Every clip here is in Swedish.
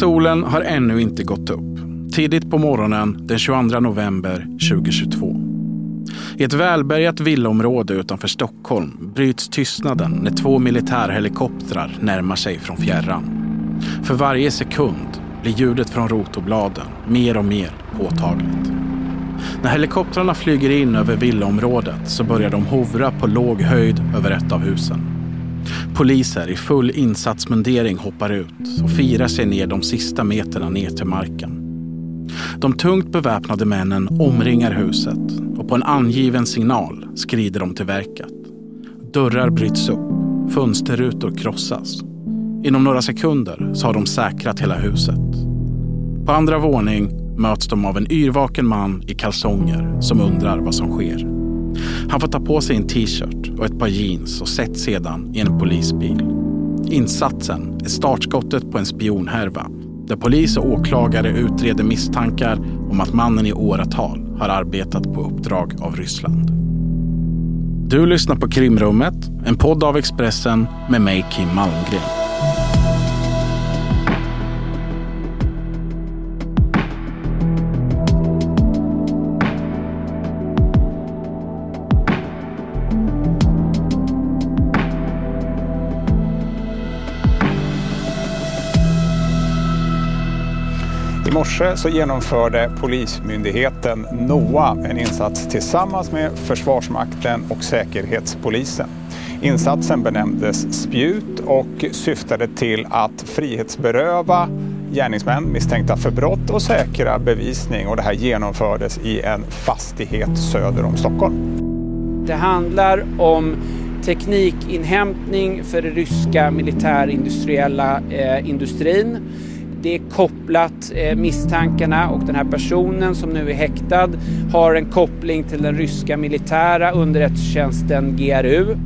solen har ännu inte gått upp. Tidigt på morgonen den 22 november 2022. I ett välbärgat villaområde utanför Stockholm bryts tystnaden när två militärhelikoptrar närmar sig från fjärran. För varje sekund blir ljudet från rotobladen mer och mer påtagligt. När helikoptrarna flyger in över villaområdet så börjar de hovra på låg höjd över ett av husen. Poliser i full insatsmundering hoppar ut och firar sig ner de sista meterna ner till marken. De tungt beväpnade männen omringar huset och på en angiven signal skrider de till verket. Dörrar bryts upp, fönsterrutor krossas. Inom några sekunder så har de säkrat hela huset. På andra våning möts de av en yrvaken man i kalsonger som undrar vad som sker. Han får ta på sig en t-shirt och ett par jeans och sätts sedan i en polisbil. Insatsen är startskottet på en spionhärva där polis och åklagare utreder misstankar om att mannen i åratal har arbetat på uppdrag av Ryssland. Du lyssnar på Krimrummet, en podd av Expressen med mig Kim Malmgren. Morse så genomförde Polismyndigheten NOA en insats tillsammans med Försvarsmakten och Säkerhetspolisen. Insatsen benämndes Spjut och syftade till att frihetsberöva gärningsmän misstänkta för brott och säkra bevisning. Och det här genomfördes i en fastighet söder om Stockholm. Det handlar om teknikinhämtning för den ryska militärindustriella eh, industrin det är kopplat eh, misstankarna och den här personen som nu är häktad har en koppling till den ryska militära underrättelsetjänsten GRU.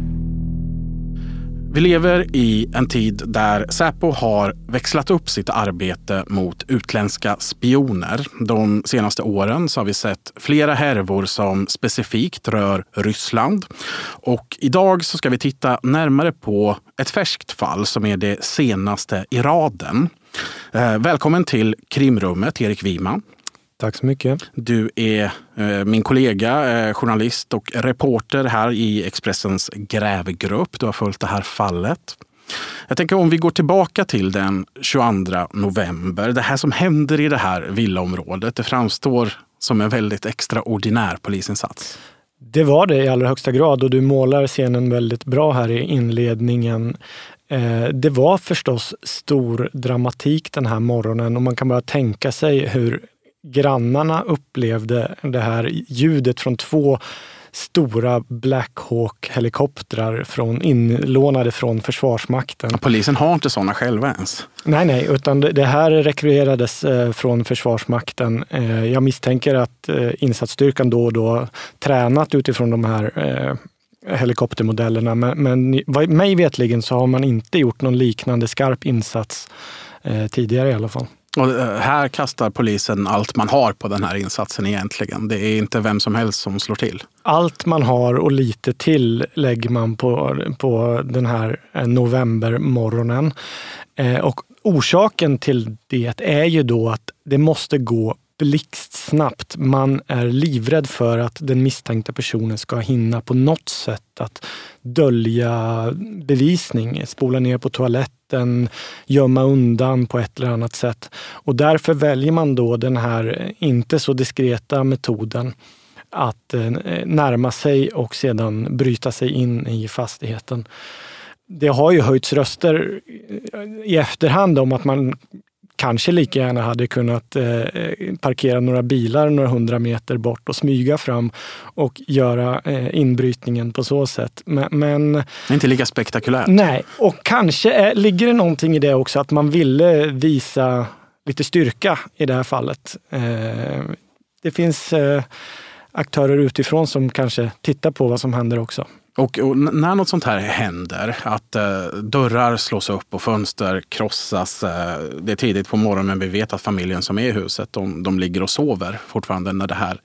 Vi lever i en tid där Säpo har växlat upp sitt arbete mot utländska spioner. De senaste åren så har vi sett flera härvor som specifikt rör Ryssland. Och idag så ska vi titta närmare på ett färskt fall som är det senaste i raden. Eh, välkommen till krimrummet, Erik Wiman. Tack så mycket. Du är eh, min kollega, eh, journalist och reporter här i Expressens grävgrupp. Du har följt det här fallet. Jag tänker om vi går tillbaka till den 22 november. Det här som händer i det här villaområdet, det framstår som en väldigt extraordinär polisinsats. Det var det i allra högsta grad och du målar scenen väldigt bra här i inledningen. Eh, det var förstås stor dramatik den här morgonen och man kan bara tänka sig hur grannarna upplevde det här ljudet från två stora Black Hawk-helikoptrar från, inlånade från Försvarsmakten. Polisen har inte sådana själva ens? Nej, nej, utan det här rekvirerades eh, från Försvarsmakten. Eh, jag misstänker att insatsstyrkan då och då tränat utifrån de här helikoptermodellerna. Men, men mig vetligen så har man inte gjort någon liknande skarp insats eh, tidigare i alla fall. Och eh, här kastar polisen allt man har på den här insatsen egentligen. Det är inte vem som helst som slår till. Allt man har och lite till lägger man på, på den här eh, novembermorgonen. Eh, och orsaken till det är ju då att det måste gå blixtsnabbt. Man är livrädd för att den misstänkta personen ska hinna på något sätt att dölja bevisning, spola ner på toaletten, gömma undan på ett eller annat sätt. Och därför väljer man då den här eh, inte så diskreta metoden att eh, närma sig och sedan bryta sig in i fastigheten. Det har ju höjts röster eh, i efterhand om att man kanske lika gärna hade kunnat eh, parkera några bilar några hundra meter bort och smyga fram och göra eh, inbrytningen på så sätt. Men, men inte lika spektakulärt. Nej, och kanske är, ligger det någonting i det också att man ville visa lite styrka i det här fallet. Eh, det finns eh, aktörer utifrån som kanske tittar på vad som händer också. Och, och, när något sånt här händer, att eh, dörrar slås upp och fönster krossas. Eh, det är tidigt på morgonen men vi vet att familjen som är i huset, de, de ligger och sover fortfarande när det här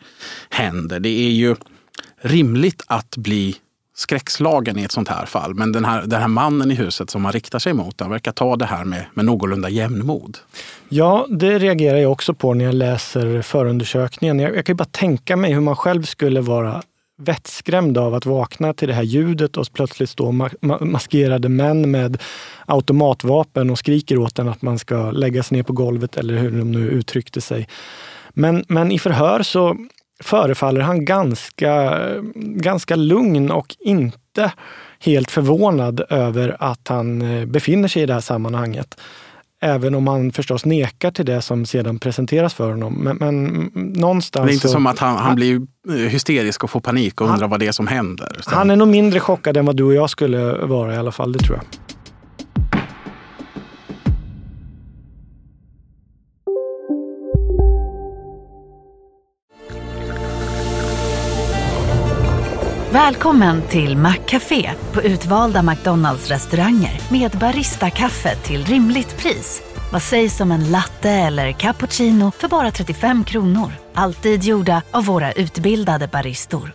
händer. Det är ju rimligt att bli skräckslagen i ett sånt här fall. Men den här, den här mannen i huset som man riktar sig mot, han verkar ta det här med, med någorlunda jämnmod. Ja, det reagerar jag också på när jag läser förundersökningen. Jag, jag kan ju bara tänka mig hur man själv skulle vara vettskrämd av att vakna till det här ljudet och plötsligt stå ma maskerade män med automatvapen och skriker åt en att man ska lägga sig ner på golvet eller hur de nu uttryckte sig. Men, men i förhör så förefaller han ganska, ganska lugn och inte helt förvånad över att han eh, befinner sig i det här sammanhanget. Även om han förstås nekar till det som sedan presenteras för honom. Men, men någonstans... Det är inte så, som att han, han blir hysterisk och får panik och undrar han, vad det är som händer. Han är nog mindre chockad än vad du och jag skulle vara i alla fall, det tror jag. Välkommen till Maccafé på utvalda McDonalds restauranger med Baristakaffe till rimligt pris. Vad sägs om en latte eller cappuccino för bara 35 kronor? Alltid gjorda av våra utbildade baristor.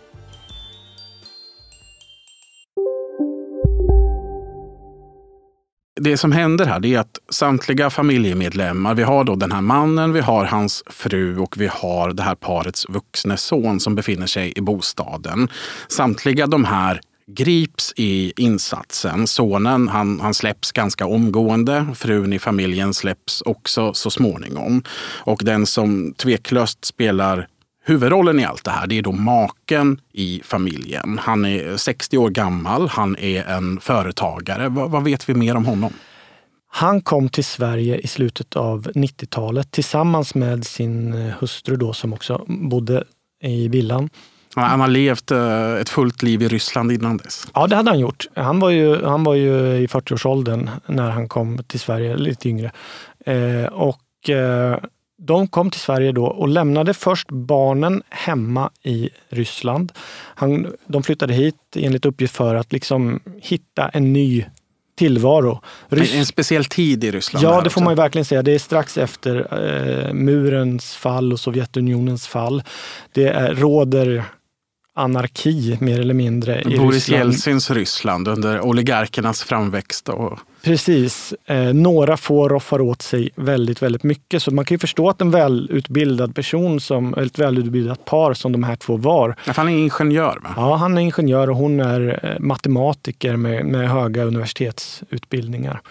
det som händer här är att samtliga familjemedlemmar, vi har då den här mannen, vi har hans fru och vi har det här parets vuxne son som befinner sig i bostaden. Samtliga de här grips i insatsen. Sonen han, han släpps ganska omgående. Frun i familjen släpps också så småningom. Och den som tveklöst spelar Huvudrollen i allt det här det är då maken i familjen. Han är 60 år gammal, han är en företagare. vad, vad vet vi mer om honom? Han kom till Sverige i slutet av 90-talet tillsammans med sin hustru då som också bodde i villan. Han har levt eh, ett fullt liv i Ryssland innan dess. Ja, det hade han gjort. Han var ju, han var ju i 40-årsåldern när han kom till Sverige, lite yngre. Eh, och eh, de kom till Sverige då och lämnade först barnen hemma i Ryssland. Han, de flyttade hit enligt uppgift för att liksom hitta en ny tillvaro. Rys en, speciell tid i Ryssland? Ja, det får man ju verkligen säga. Det är strax efter eh, murens fall och Sovjetunionens fall. Det är, råder anarki mer eller mindre i Boris Jeltsins Ryssland under oligarkernas framväxt. Och... Precis. Eh, några få roffar åt sig väldigt, väldigt mycket. Så man kan ju förstå att en välutbildad person, som, ett välutbildat par som de här två var. Ja, han är ingenjör va? Ja, han är ingenjör och hon är eh, matematiker med, med höga universitetsutbildningar.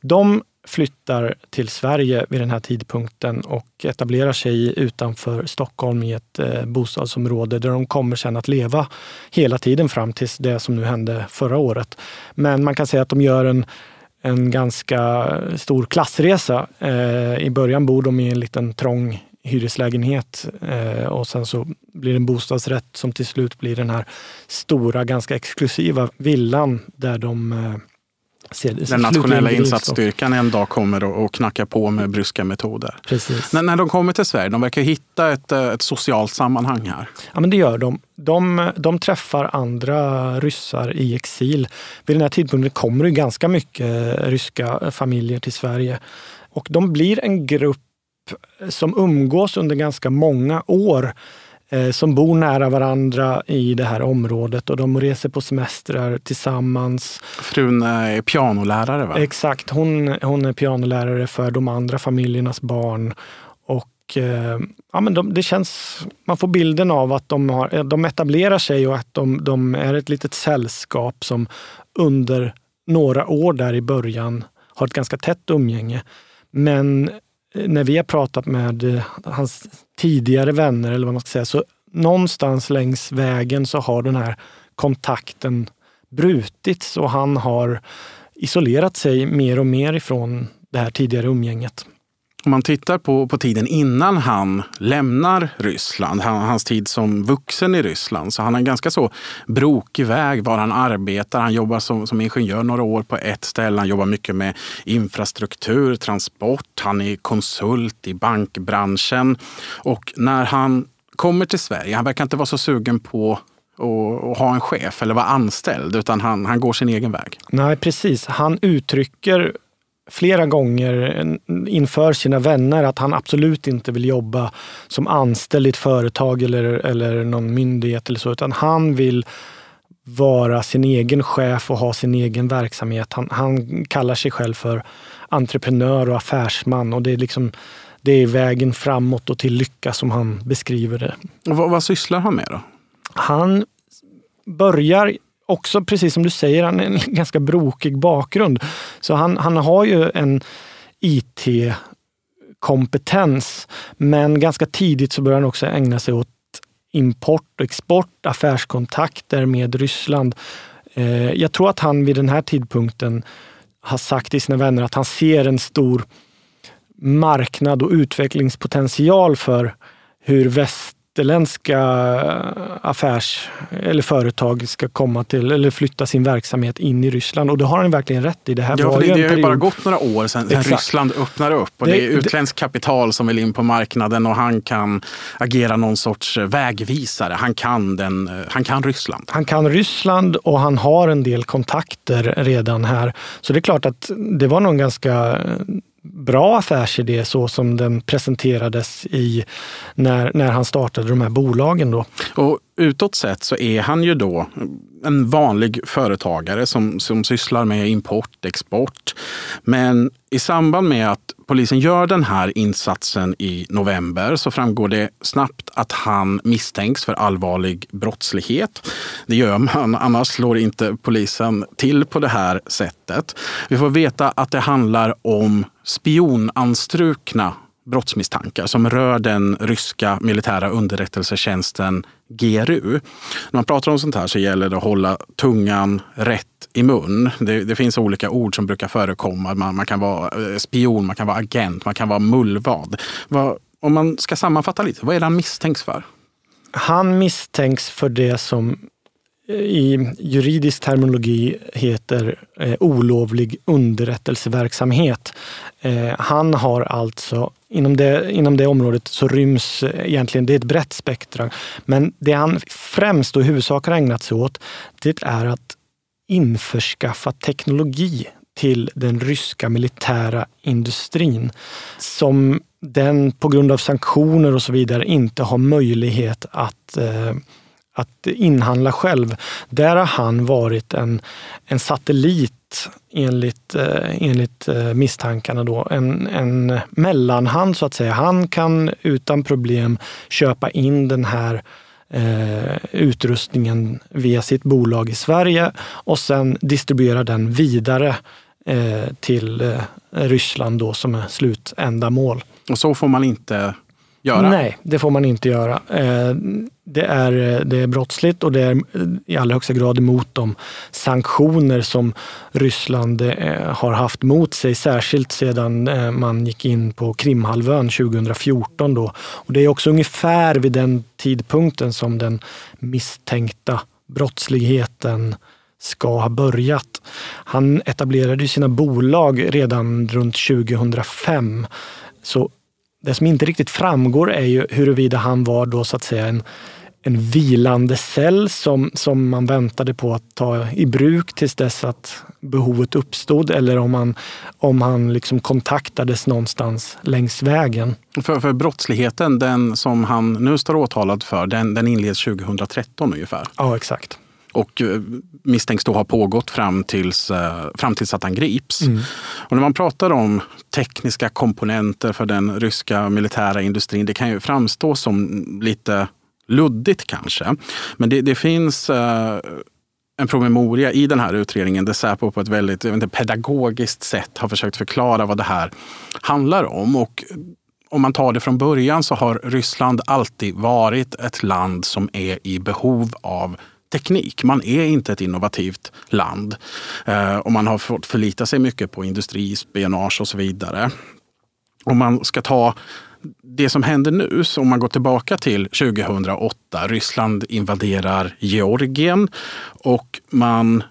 De flyttar till Sverige vid den här tidpunkten och etablerar sig utanför Stockholm i ett eh, bostadsområde där de kommer sen att leva hela tiden fram tills det som nu hände förra året. Men man kan säga att de gör en, en ganska stor klassresa. Eh, I början bor de i en liten trång hyreslägenhet eh, och sen så blir det en bostadsrätt som till slut blir den här stora, ganska exklusiva villan där de den nationella insatsstyrkan en dag kommer och, knackar på med bryska metoder. Precis. När, när de kommer till Sverige, de verkar hitta ett, eh, ett socialt sammanhang här. Ja, men det gör de. de. De träffar andra ryssar i exil. Vid den här tidpunkten kommer det ganska mycket ryska familjer till Sverige. Och de blir en grupp som umgås under ganska många år Eh, som bor nära varandra i det här området och de reser på semestrar tillsammans. Frun är pianolärare va? Exakt, hon, hon är pianolärare för de andra familjernas barn. Och eh, ja, men de, det känns, man får bilden av att de, har, de etablerar sig och att de, de är ett litet sällskap som under några år där i början har ett ganska tätt umgänge. Men Eh, när vi har pratat med eh, hans tidigare vänner, eller vad man ska säga, så någonstans längs vägen så har den här kontakten brutits och han har isolerat sig mer och mer ifrån det här tidigare umgänget. Om man tittar på, på tiden innan han lämnar Ryssland, hans tid som vuxen i Ryssland, så han har en ganska så brokig väg var han arbetar. Han jobbar som, som ingenjör några år på ett ställe. Han jobbar mycket med infrastruktur, transport. Han är konsult i bankbranschen. Och när han kommer till Sverige, han verkar inte vara så sugen på att ha en chef eller vara anställd, utan han, han går sin egen väg. Nej, precis. Han uttrycker flera gånger inför sina vänner att han absolut inte vill jobba som anställd i ett företag eller, eller någon myndighet eller så, utan han vill vara sin egen chef och ha sin egen verksamhet. Han, han kallar sig själv för entreprenör och affärsman och det är liksom det är vägen framåt och till lycka som han beskriver det. Och vad, vad sysslar han med då? Han börjar också, precis som du säger, han är en ganska brokig bakgrund. Så han, han har ju en IT-kompetens, men ganska tidigt så börjar han också ägna sig åt import och export, affärskontakter med Ryssland. Eh, jag tror att han vid den här tidpunkten har sagt till sina vänner att han ser en stor marknad och utvecklingspotential för hur väst västerländska affärs eller företag ska komma till eller flytta sin verksamhet in i Ryssland. Och det har han verkligen rätt i. Det, här ja, var det, det har ju bara gått några år sedan, sedan Ryssland öppnar upp och det, det är utländskt kapital som vill in på marknaden och han kan agera någon sorts vägvisare. Han kan, den, han kan Ryssland. Han kan Ryssland och han har en del kontakter redan här. Så det är klart att det var nog ganska bra affärsidé så som den presenterades i när, när han startade de här bolagen. Då. Och utåt sett så är han ju då en vanlig företagare som, som sysslar med import, export. Men i samband med att polisen gör den här insatsen i november så framgår det snabbt att han misstänks för allvarlig brottslighet. Det gör man, annars slår inte polisen till på det här sättet. Vi får veta att det handlar om spionanstrukna brottsmisstankar som rör den ryska militära underrättelsetjänsten GRU. När man pratar om sånt här så gäller det att hålla tungan rätt i mun. Det, det finns olika ord som brukar förekomma. Man, man, kan vara eh, spion, man kan vara agent, man kan vara mullvad. Vad, om man ska sammanfatta lite, vad är det han misstänks för? Han misstänks för det som i juridisk terminologi heter eh, olovlig underrättelseverksamhet. Eh, han har alltså, inom det, inom det området så ryms eh, egentligen, det är ett brett spektra, men det han främst och i huvudsak har ägnat sig åt, det är att införskaffa teknologi till den ryska militära industrin som den på grund av sanktioner och så vidare inte har möjlighet att eh, att inhandla själv. Där har han varit en, en satellit enligt, eh, enligt eh, misstankarna. Då. En, en mellanhand så att säga. Han kan utan problem köpa in den här eh, utrustningen via sitt bolag i Sverige och sen distribuera den vidare eh, till eh, Ryssland då som är slutändamål. Och så får man inte göra? Nej, det får man inte göra. Eh, det är, eh, det är brottsligt och det är eh, i allra högsta grad emot de sanktioner som Ryssland har haft mot sig, särskilt sedan man gick in på Krimhalvön 2014. Då. Och det är också ungefär vid den tidpunkten som den misstänkta brottsligheten ska ha börjat. Han etablerade sina bolag redan runt 2005. Så det som inte riktigt framgår är ju huruvida han var då så att säga en, en vilande cell som, som man väntade på att ta i bruk tills dess att behovet uppstod eller om han, om han liksom kontaktades någonstans längs vägen. För, för brottsligheten, den som han nu står åtalad för, den, den inleds 2013 ungefär? Ja, exakt och eh, misstänks då ha pågått fram tills, eh, fram tills att han grips. Mm. Och när man pratar om tekniska komponenter för den ryska militära industrin, det kan ju framstå som lite luddigt kanske. Men det, det finns eh, en promemoria i den här utredningen där Säpo på ett väldigt inte, pedagogiskt sätt har försökt förklara vad det här handlar om. Och om man tar det från början så har Ryssland alltid varit ett land som är i behov av teknik. Man är inte ett innovativt land eh, och man har fått förlita sig mycket på industri, spionage och så vidare. Om man ska ta det som händer nu, så om man går tillbaka till 2008, Ryssland invaderar Georgien och man,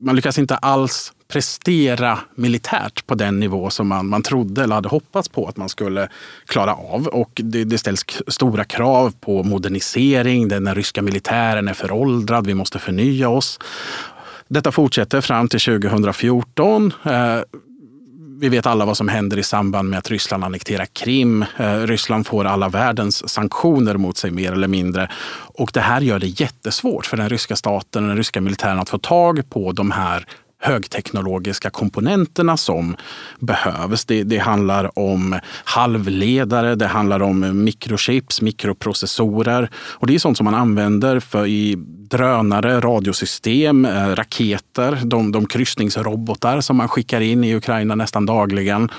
man lyckas inte alls prestera militärt på den nivå som man, man trodde eller hade hoppats på att man skulle klara av. Och det, det ställs stora krav på modernisering. Den ryska militären är föråldrad, vi måste förnya oss. Detta fortsätter fram till 2014. Eh, vi vet alla vad som händer i samband med att Ryssland annekterar Krim. Eh, Ryssland får alla världens sanktioner mot sig mer eller mindre. Och det här gör det jättesvårt för den ryska staten och den ryska militären att få tag på de här högteknologiska komponenterna som behövs. Det, det, handlar om halvledare, det handlar om mikrochips, mikroprocessorer. Och det är sånt som man använder för i drönare, radiosystem, eh, raketer, de, de kryssningsrobotar som man skickar in i Ukraina nästan dagligen.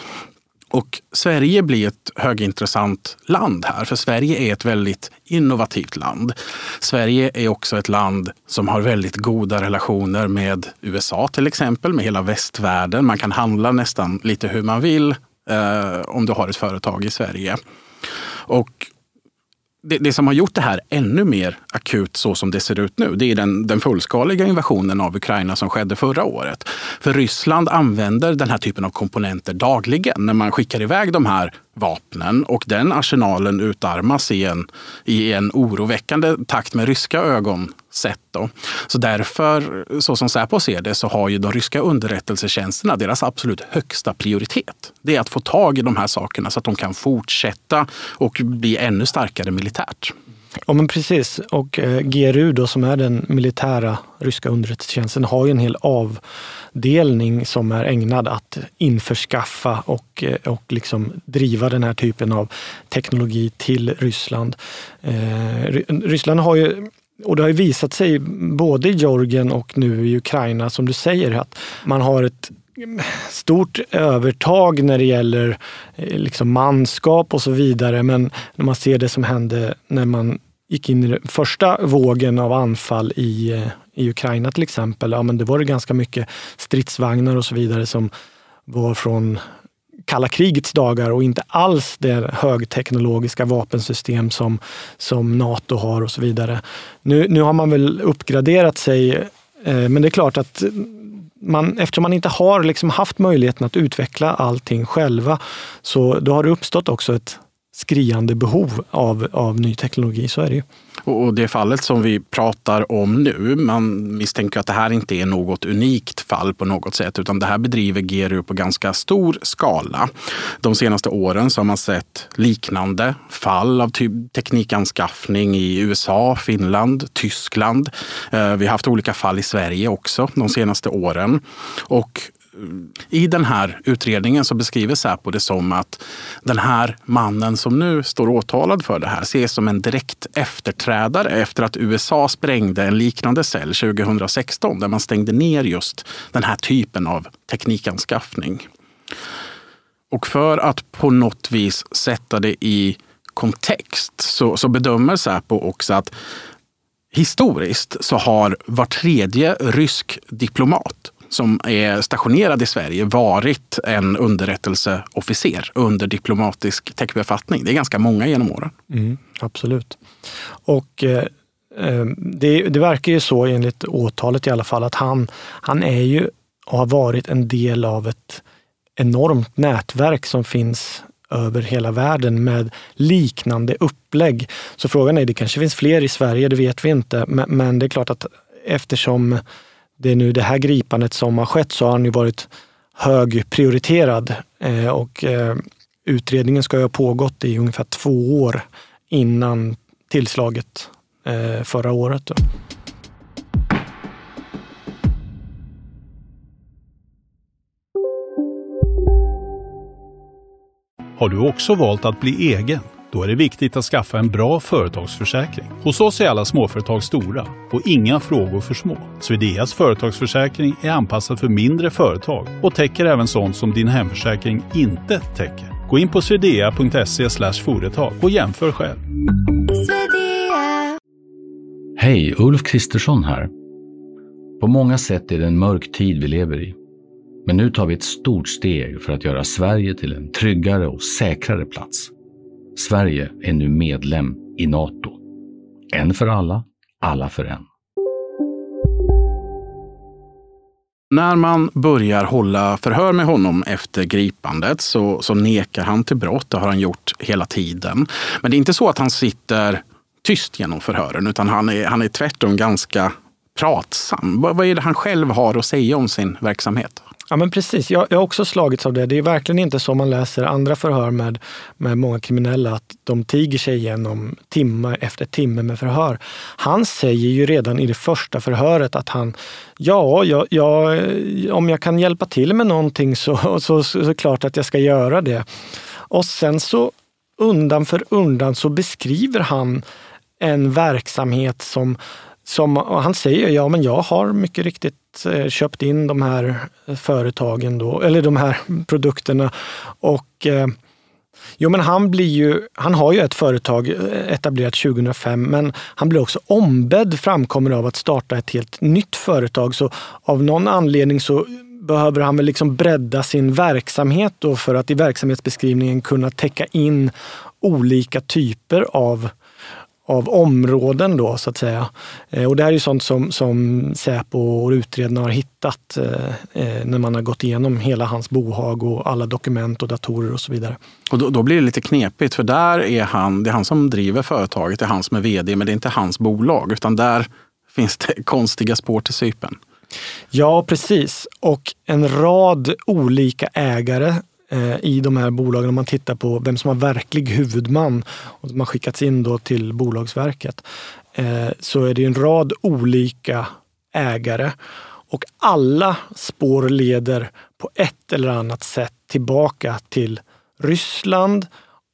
Och Sverige blir ett högintressant land här, för Sverige är ett väldigt innovativt land. Sverige är också ett land som har väldigt goda relationer med USA till exempel, med hela västvärlden. Man kan handla nästan lite hur man vill eh, om du har ett företag i Sverige. Och det, det, som har gjort det här ännu mer akut så som det ser ut nu, det är den, den fullskaliga invasionen av Ukraina som skedde förra året. För Ryssland använder den här typen av komponenter dagligen när man skickar iväg de här vapnen och den arsenalen utarmas i en, i en oroväckande takt med ryska ögon sett. Då. Så därför, så som Säpo ser det, så har ju de ryska underrättelsetjänsterna deras absolut högsta prioritet. Det är att få tag i de här sakerna så att de kan fortsätta och bli ännu starkare militärt. Ja men precis. Och eh, GRU då, som är den militära ryska underrättelsetjänsten har ju en hel avdelning som är ägnad att införskaffa och, eh, och liksom driva den här typen av teknologi till Ryssland. Eh, Ryssland har ju och det har ju visat sig både i Georgien och nu i Ukraina, som du säger, att man har ett stort övertag när det gäller eh, liksom manskap och så vidare. Men när man ser det som hände när man gick in i den första vågen av anfall i, eh, i Ukraina till exempel, ja, men det var det ganska mycket stridsvagnar och så vidare som var från kalla krigets dagar och inte alls det högteknologiska vapensystem som, som Nato har och så vidare. Nu, nu har man väl uppgraderat sig, eh, men det är klart att man, eftersom man inte har liksom haft möjligheten att utveckla allting själva, så då har det uppstått också ett skriande behov av, av ny teknologi. Så är det ju. Och det fallet som vi pratar om nu, man misstänker att det här inte är något unikt fall på något sätt, utan det här bedriver GRU på ganska stor skala. De senaste åren så har man sett liknande fall av typ teknikanskaffning i USA, Finland, Tyskland. Eh, vi har haft olika fall i Sverige också de senaste åren. Och i den här utredningen så beskriver Säpo det som att den här mannen som nu står åtalad för det här ses som en direkt efterträdare efter att USA sprängde en liknande cell 2016 där man stängde ner just den här typen av teknikanskaffning. Och för att på något vis sätta det i kontext så, så bedömer Säpo också att historiskt så har var tredje rysk diplomat som är stationerad i Sverige varit en underrättelseofficer under diplomatisk täckbefattning. Det är ganska många genom åren. Mm, absolut. Och eh, eh, det, det, verkar ju så enligt åtalet i alla fall att han, han är ju och har varit en del av ett enormt nätverk som finns över hela världen med liknande upplägg. Så frågan är, det kanske finns fler i Sverige, det vet vi inte, men, men det är klart att eftersom det är nu det här gripandet som har skett så har han ju varit högprioriterad eh, och eh, utredningen ska ha pågått i ungefär två år innan tillslaget eh, förra året. Då. Har du också valt att bli egen? Då är det viktigt att skaffa en bra företagsförsäkring. Hos oss är alla småföretag stora och inga frågor för små. Swedeas företagsförsäkring är anpassad för mindre företag och täcker även sånt som din hemförsäkring inte täcker. Gå in på swedea.se företag och jämför själv. Hej, Ulf Kristersson här. På många sätt är det en mörk tid vi lever i. Men nu tar vi ett stort steg för att göra Sverige till en tryggare och säkrare plats. Sverige är nu medlem i Nato. En för alla, alla för en. När man börjar hålla förhör med honom efter gripandet så, så nekar han till brott. Det har han gjort hela tiden. Men det är inte så att han sitter tyst genom förhören, utan han är, han är tvärtom ganska pratsam. Vad, vad är det han själv har att säga om sin verksamhet? Ja men precis, jag, jag har också slagits av det. Det är verkligen inte så man läser andra förhör med, med många kriminella, att de tiger sig igenom timme efter timme med förhör. Han säger ju redan i det första förhöret att han, ja, jag, jag, om jag kan hjälpa till med någonting så, så, så, så klart att jag ska göra det. Och sen så undan för undan så beskriver han en verksamhet som som, han säger, ja men jag har mycket riktigt eh, köpt in de här företagen då, eller de här produkterna. Och eh, Jo, men han, blir ju, han har ju ett företag eh, etablerat 2005, men han blir också ombedd framkommer av att starta ett helt nytt företag. Så av någon anledning så behöver han väl liksom bredda sin verksamhet då för att i verksamhetsbeskrivningen kunna täcka in olika typer av av områden då så att säga. Eh, och det här är ju sånt som, som Säpo och utredarna har hittat eh, eh, när man har gått igenom hela hans bohag och alla dokument och datorer och så vidare. Och då, då, blir det lite knepigt för där är han, det är han som driver företaget, det är han som är vd, men det är inte hans bolag utan där finns det konstiga spår till sypen. Ja, precis. Och en rad olika ägare Eh, i de här bolagen, om man tittar på vem som har verklig huvudman och som har skickats in då till Bolagsverket, eh, så är det en rad olika ägare och alla spår leder på ett eller annat sätt tillbaka till Ryssland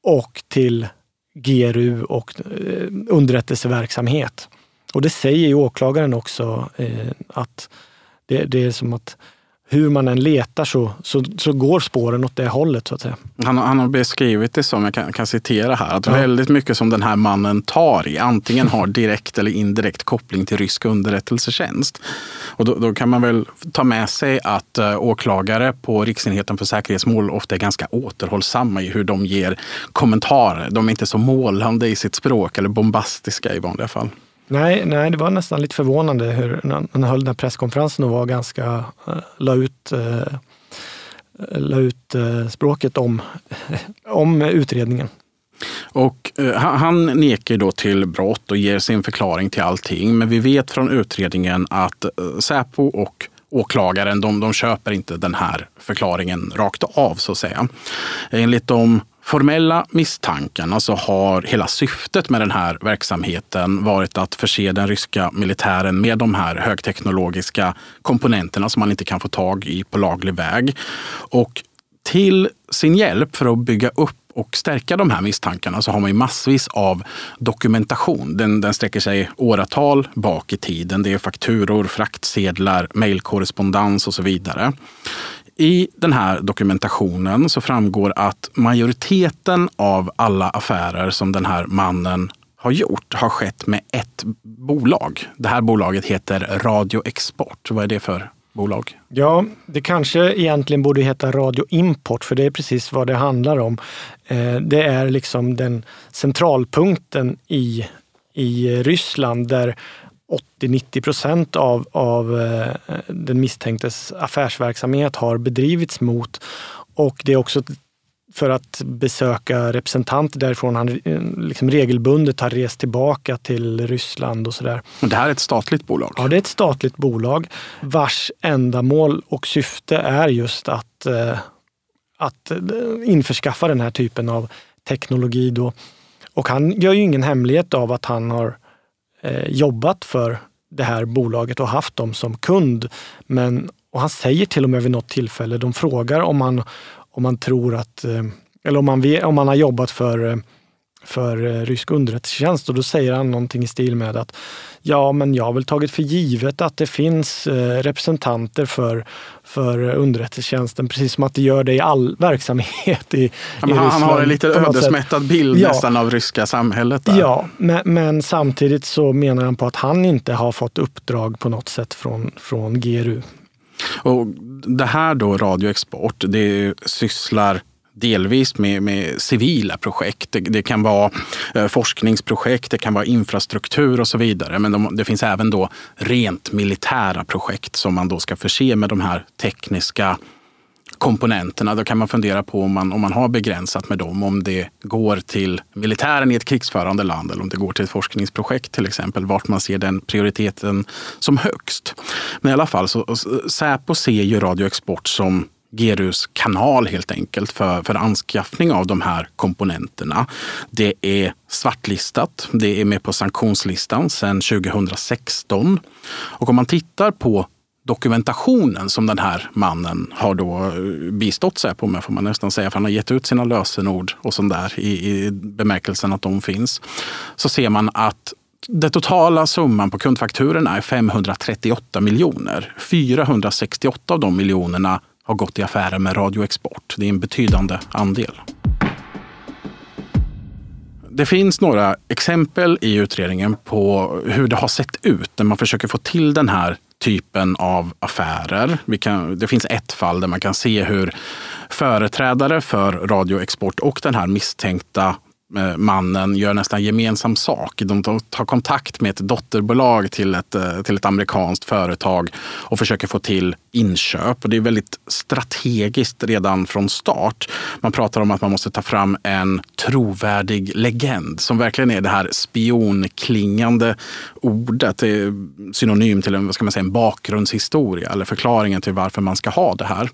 och till GRU och eh, underrättelseverksamhet. Och det säger ju åklagaren också att det, det är som att hur man än letar så, så, så, går spåren åt det hållet. så att säga. Han, han har beskrivit det som, jag kan, kan citera här, att ja. väldigt mycket som den här mannen tar i antingen har direkt eller indirekt koppling till rysk underrättelsetjänst. Och då, då kan man väl ta med sig att uh, åklagare på Riksenheten för säkerhetsmål ofta är ganska återhållsamma i hur de ger kommentarer. De är inte så målande i sitt språk eller bombastiska i vanliga fall. Nej, nej, det var nästan lite förvånande hur han höll den här presskonferensen och var ganska, eh, la ut, eh, la ut eh, språket om, om utredningen. Och han nekar då till brott och ger sin förklaring till allting. Men vi vet från utredningen att Säpo och åklagaren, de, de köper inte den här förklaringen rakt av så att säga. Enligt de formella misstankarna så alltså har hela syftet med den här verksamheten varit att förse den ryska militären med de här högteknologiska komponenterna som man inte kan få tag i på laglig väg. Och till sin hjälp för att bygga upp och stärka de här misstankarna så har man ju massvis av dokumentation. Den, den sträcker sig åratal bak i tiden. Det är fakturor, fraktsedlar, mejlkorrespondens och så vidare. I den här dokumentationen så framgår att majoriteten av alla affärer som den här mannen har gjort har skett med ett bolag. Det här bolaget heter Radio Export. Vad är det för bolag? Ja, det kanske egentligen borde heta Radio Import, för det är precis vad det handlar om. Eh, det är liksom den centralpunkten i, i Ryssland där 80-90 procent av, av eh, den misstänktes affärsverksamhet har bedrivits mot. Och det är också för att besöka representanter därifrån. Han eh, liksom regelbundet har rest tillbaka till Ryssland och sådär. Det här är ett statligt bolag? Ja, det är ett statligt bolag vars ändamål och syfte är just att, eh, att införskaffa den här typen av teknologi. Då. Och han gör ju ingen hemlighet av att han har Eh, jobbat för det här bolaget och haft dem som kund. Men, och han säger till och med vid något tillfälle, de frågar om han om han tror att, eh, eller om han, om han har jobbat för eh, för eh, rysk underrättelsetjänst och då säger han någonting i stil med att ja, men jag har väl tagit för givet att det finns eh, representanter för, för underrättelsetjänsten, precis som att det gör det i all verksamhet i, ja, i Han Ryssland, har en lite ödesmättad bild ja. nästan av ryska samhället. Där. Ja, men, men, samtidigt så menar han på att han inte har fått uppdrag på något sätt från, från GRU. Och det här då, radioexport, det sysslar delvis med, med civila projekt. Det, det kan vara eh, forskningsprojekt, det kan vara infrastruktur och så vidare. Men de, det finns även då rent militära projekt som man då ska förse med de här tekniska komponenterna. Då kan man fundera på om man, om man har begränsat med dem. Om det går till militären i ett krigsförande land eller om det går till ett forskningsprojekt till exempel. Vart man ser den prioriteten som högst. Men i alla fall, så, Säpo ser ju radioexport som GRUs kanal helt enkelt för, för anskaffning av de här komponenterna. Det är svartlistat. Det är med på sanktionslistan sedan 2016. Och om man tittar på dokumentationen som den här mannen har då eh, bistått sig på med, får man nästan säga, för han har gett ut sina lösenord och sånt där i, i bemärkelsen att de finns. Så ser man att den totala summan på kundfakturorna är 538 miljoner. 468 av de miljonerna har gått i affärer med radioexport. Det är en betydande andel. Det finns några exempel i utredningen på hur det har sett ut när man försöker få till den här typen av affärer. Kan, det finns ett fall där man kan se hur företrädare för radioexport och den här misstänkta Eh, mannen gör nästan gemensam sak. De tar kontakt med ett dotterbolag till ett, eh, till ett amerikanskt företag och försöker få till inköp. Och det är väldigt strategiskt redan från start. Man pratar om att man måste ta fram en trovärdig legend som verkligen är det här spionklingande ordet. Det är synonym till en, vad ska man säga, en bakgrundshistoria eller förklaringen till varför man ska ha det här.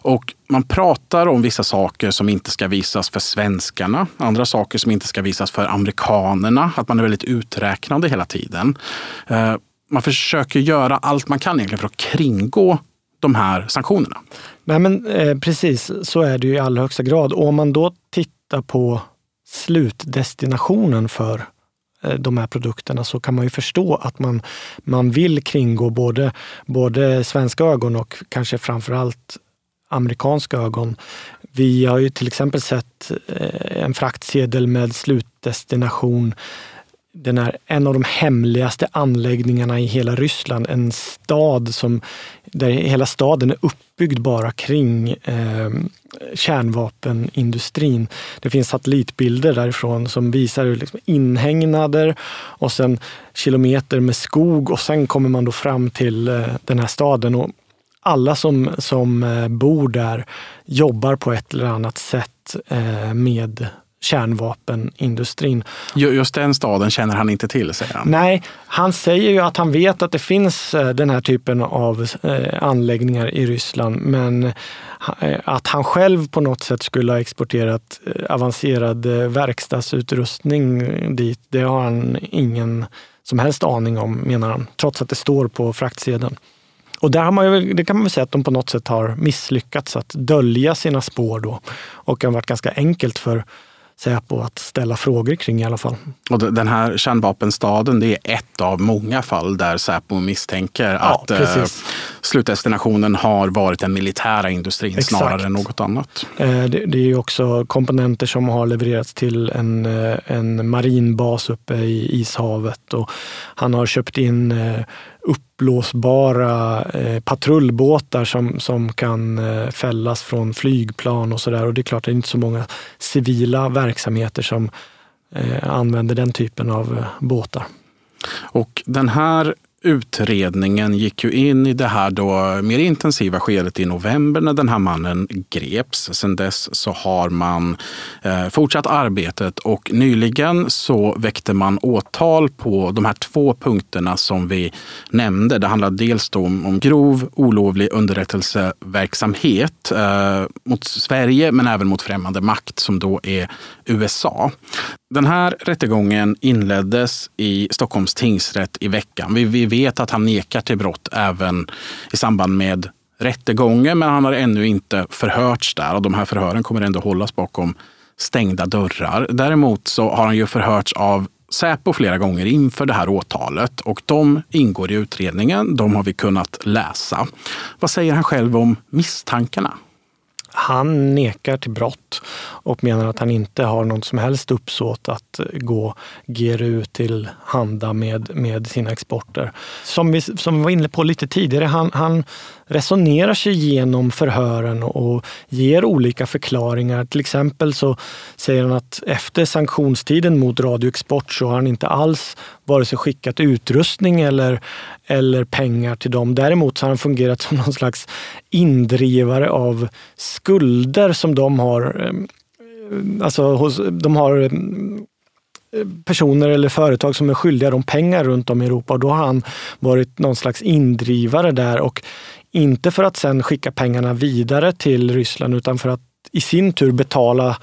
Och man pratar om vissa saker som inte ska visas för svenskarna, andra saker som inte ska visas för amerikanerna. Att man är väldigt uträknande hela tiden. Eh, man försöker göra allt man kan egentligen för att kringgå de här sanktionerna. Nej, men, eh, precis, så är det ju i allra högsta grad. Och om man då tittar på slutdestinationen för eh, de här produkterna så kan man ju förstå att man, man vill kringgå både, både svenska ögon och kanske framförallt amerikanska ögon. Vi har ju till exempel sett eh, en fraktsedel med slutdestination den är en av de hemligaste anläggningarna i hela Ryssland. En stad som, där hela staden är uppbyggd bara kring eh, kärnvapenindustrin. Det finns satellitbilder därifrån som visar liksom inhägnader och sen kilometer med skog och sen kommer man då fram till eh, den här staden. Och alla som, som eh, bor där jobbar på ett eller annat sätt eh, med kärnvapenindustrin. Just den staden känner han inte till, säger han. Nej, han säger ju att han vet att det finns eh, den här typen av anläggningar i Ryssland, men att han själv på något sätt skulle ha exporterat avancerad verkstadsutrustning dit, det har han ingen som helst aning om, menar han, trots att det står på fraktsedeln. Och där har man ju, det kan man väl säga att de på något sätt har misslyckats att dölja sina spår då. Och det har varit ganska enkelt för Säpo att ställa frågor kring i alla fall. Och den här kärnvapenstaden, det är ett av många fall där Säpo misstänker ja, att eh, slutdestinationen har varit den militära industrin Exakt. snarare än något annat. Eh, det, det, är också komponenter som har levererats till en, eh, en marinbas uppe i Ishavet och han har köpt in eh, uppblåsbara eh, patrullbåtar som, som kan eh, fällas från flygplan och sådär. Och det är klart, det är inte så många civila verksamheter som eh, använder den typen av eh, båtar. Och den här utredningen gick ju in i det här då mer intensiva skedet i november när den här mannen greps. Sedan dess så har man eh, fortsatt arbetet och nyligen så väckte man åtal på de här två punkterna som vi nämnde. Det handlar dels om, om grov olovlig underrättelseverksamhet eh, mot Sverige men även mot främmande makt som då är USA. Den här rättegången inleddes i Stockholms tingsrätt i veckan. Vi, vi vet att han nekar till brott även i samband med rättegången, men han har ännu inte förhörts där och de här förhören kommer ändå hållas bakom stängda dörrar. Däremot så har han ju förhörts av Säpo flera gånger inför det här åtalet och de ingår i utredningen. De har vi kunnat läsa. Vad säger han själv om misstankarna? Han nekar till brott och menar att han inte har något som helst uppsåt att eh, gå GRU till handa med, med sina exporter. Som vi, som vi var inne på lite tidigare, han, han resonerar sig igenom förhören och ger olika förklaringar. Till exempel så säger han att efter sanktionstiden mot radioexport så har han inte alls vare sig skickat utrustning eller, eller pengar till dem. Däremot har han fungerat som någon slags indrivare av skulder som de har ehm, ehm, Alltså hos, de har ehm, personer eller företag som är skyldiga dem pengar runt om i Europa och då har han varit någon slags indrivare där och inte för att sen skicka pengarna vidare till Ryssland utan för att i sin tur betala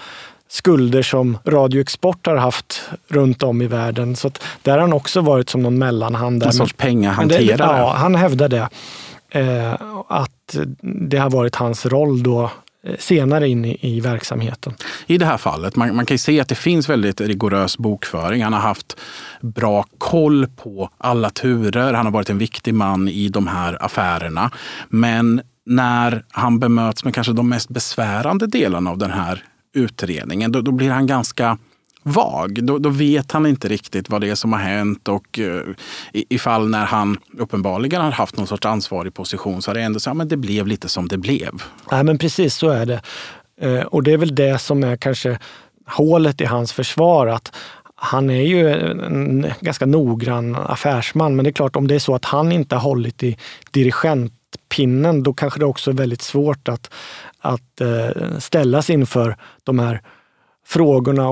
skulder som radioexport har haft runt om i världen. Så där har han också varit som någon mellanhand. En sorts pengahanterare? Ja, han hävdar det. Eh, att det har varit hans roll då Eh, senare in i, i, verksamheten. I det här fallet, man, man kan se att det finns väldigt rigorös bokföring. Han har haft bra koll på alla turer. Han har varit en viktig man i de här affärerna. Men när han bemöts med kanske de mest besvärande delarna av den här utredningen, då, då blir han ganska vag. Då, då, vet han inte riktigt vad det är som har hänt och uh, ifall när han uppenbarligen har haft någon sorts ansvarig position så har det ändå så, ja, men det blev lite som det blev. Nej, men precis så är det. Uh, och det är väl det som är kanske hålet i hans försvar. att han är ju en ganska noggrann affärsman, men det är klart om det är så att han inte har hållit i dirigentpinnen, då kanske det också är väldigt svårt att, att uh, ställas inför de här frågorna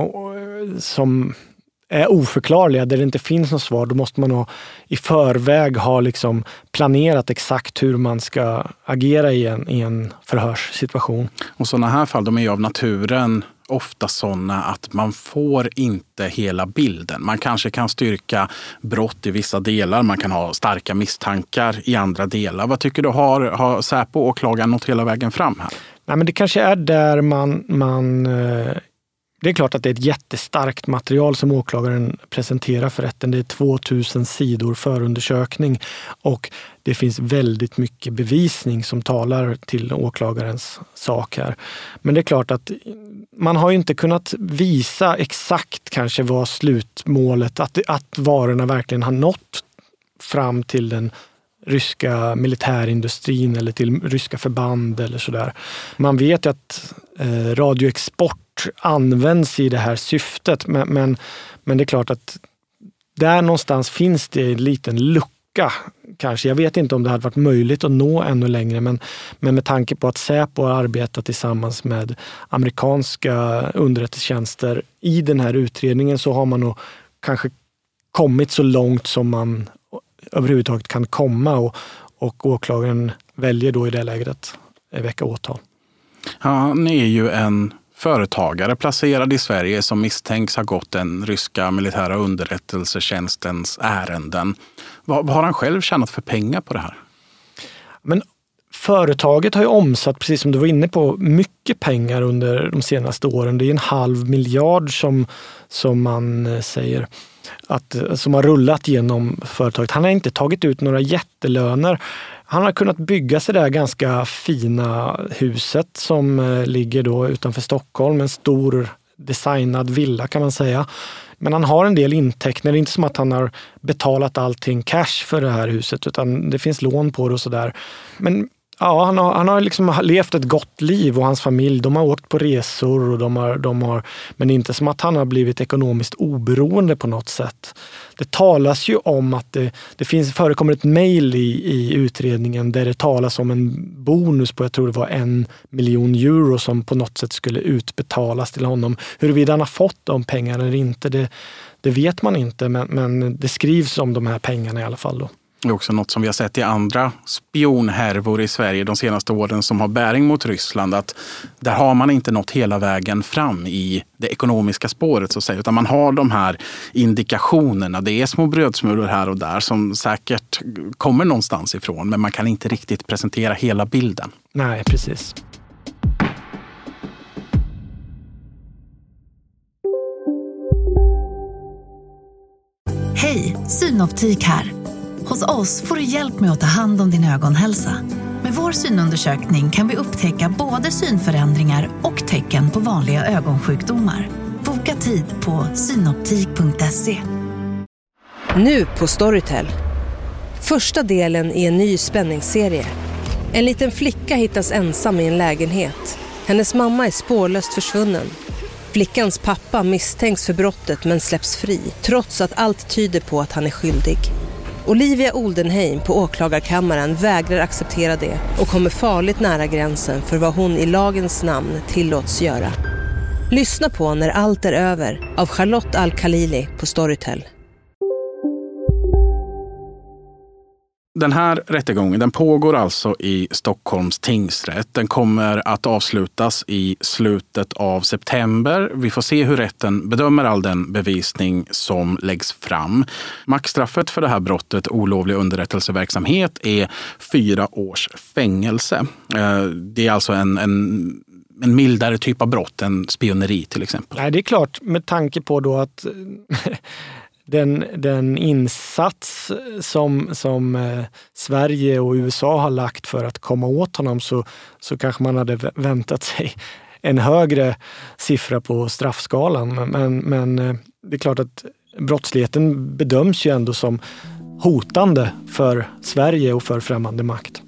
som är oförklarliga, där det inte finns något svar, då måste man nog i förväg ha liksom planerat exakt hur man ska agera i en, i en förhörssituation. Och sådana här fall, de är ju av naturen ofta sådana att man får inte hela bilden. Man kanske kan styrka brott i vissa delar, man kan ha starka misstankar i andra delar. Vad tycker du, har, har Säpo och åklagaren nått hela vägen fram här? Nej, men det kanske är där man, man eh, det är klart att det är ett jättestarkt material som åklagaren presenterar för rätten. Det är 2000 sidor förundersökning och det finns väldigt mycket bevisning som talar till åklagarens sak här. Men det är klart att man har inte kunnat visa exakt kanske vad slutmålet, att, att varorna verkligen har nått fram till den ryska militärindustrin eller till ryska förband eller sådär. Man vet ju att eh, radioexport används i det här syftet. Men, men, men det är klart att där någonstans finns det en liten lucka kanske. Jag vet inte om det hade varit möjligt att nå ännu längre, men, men med tanke på att Säpo har arbetat tillsammans med amerikanska underrättelsetjänster i den här utredningen så har man nog kanske kommit så långt som man överhuvudtaget kan komma och, och åklagaren väljer då i det läget att väcka åtal. Han är ju en företagare placerad i Sverige som misstänks ha gått den ryska militära underrättelsetjänstens ärenden. Vad, vad har han själv tjänat för pengar på det här? Men Företaget har ju omsatt, precis som du var inne på, mycket pengar under de senaste åren. Det är en halv miljard som, som man eh, säger att, som har rullat genom företaget. Han har inte tagit ut några jättelöner. Han har kunnat bygga sig det där ganska fina huset som eh, ligger då utanför Stockholm. En stor designad villa kan man säga. Men han har en del intäkter. Det är inte som att han har betalat allting cash för det här huset utan det finns lån på det och sådär. Men Ja, han har, han har liksom levt ett gott liv och hans familj, de har åkt på resor och de har, de har, men inte som att han har blivit ekonomiskt oberoende på något sätt. Det talas ju om att det, det finns, förekommer ett mejl i, i utredningen där det talas om en bonus på, jag tror det var en miljon euro som på något sätt skulle utbetalas till honom. Huruvida han har fått de pengarna eller inte, det, det vet man inte, men, men det skrivs om de här pengarna i alla fall. Då. Det är också något som vi har sett i andra spionhärvor i Sverige de senaste åren som har bäring mot Ryssland. Att där har man inte nått hela vägen fram i det ekonomiska spåret så att säga. Utan man har de här indikationerna. Det är små brödsmulor här och där som säkert kommer någonstans ifrån. Men man kan inte riktigt presentera hela bilden. Nej, precis. Hej, Synoptik här. Hos oss får du hjälp med att ta hand om din ögonhälsa. Med vår synundersökning kan vi upptäcka både synförändringar och tecken på vanliga ögonsjukdomar. Boka tid på synoptik.se. Nu på Storytel. Första delen i en ny spänningsserie. En liten flicka hittas ensam i en lägenhet. Hennes mamma är spårlöst försvunnen. Flickans pappa misstänks för brottet men släpps fri trots att allt tyder på att han är skyldig. Olivia Oldenheim på åklagarkammaren vägrar acceptera det och kommer farligt nära gränsen för vad hon i lagens namn tillåts göra. Lyssna på När allt är över av Charlotte Al-Khalili på Storytel. Den här rättegången den pågår alltså i Stockholms tingsrätt. Den kommer att avslutas i slutet av september. Vi får se hur rätten bedömer all den bevisning som läggs fram. Maxstraffet för det här brottet, olovlig underrättelseverksamhet, är fyra års fängelse. Eh, det är alltså en, en en mildare typ av brott än spioneri till exempel. Nej, det är klart med tanke på då att den, den insats som, som eh, Sverige och USA har lagt för att komma åt honom så, så kanske man hade väntat sig en högre siffra på straffskalan. Men, men eh, det är klart att brottsligheten bedöms ju ändå som hotande för Sverige och för främmande makt.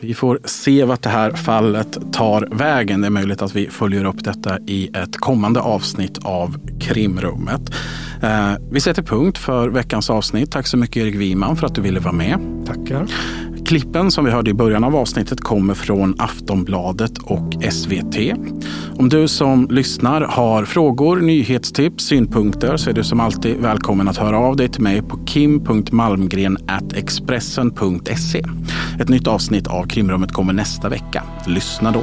Vi får se vart det här fallet tar vägen. Det är möjligt att vi följer upp detta i ett kommande avsnitt av Krimrummet. Eh, vi sätter punkt för veckans avsnitt. Tack så mycket Erik Wiman för att du ville vara med. Tackar. Klippen som vi hörde i början av avsnittet kommer från Aftonbladet och SVT. Om du som lyssnar har frågor, nyhetstips, synpunkter så är du som alltid välkommen att höra av dig till mig på kim.malmgren.expressen.se. Ett nytt avsnitt av Krimrummet kommer nästa vecka. Lyssna då.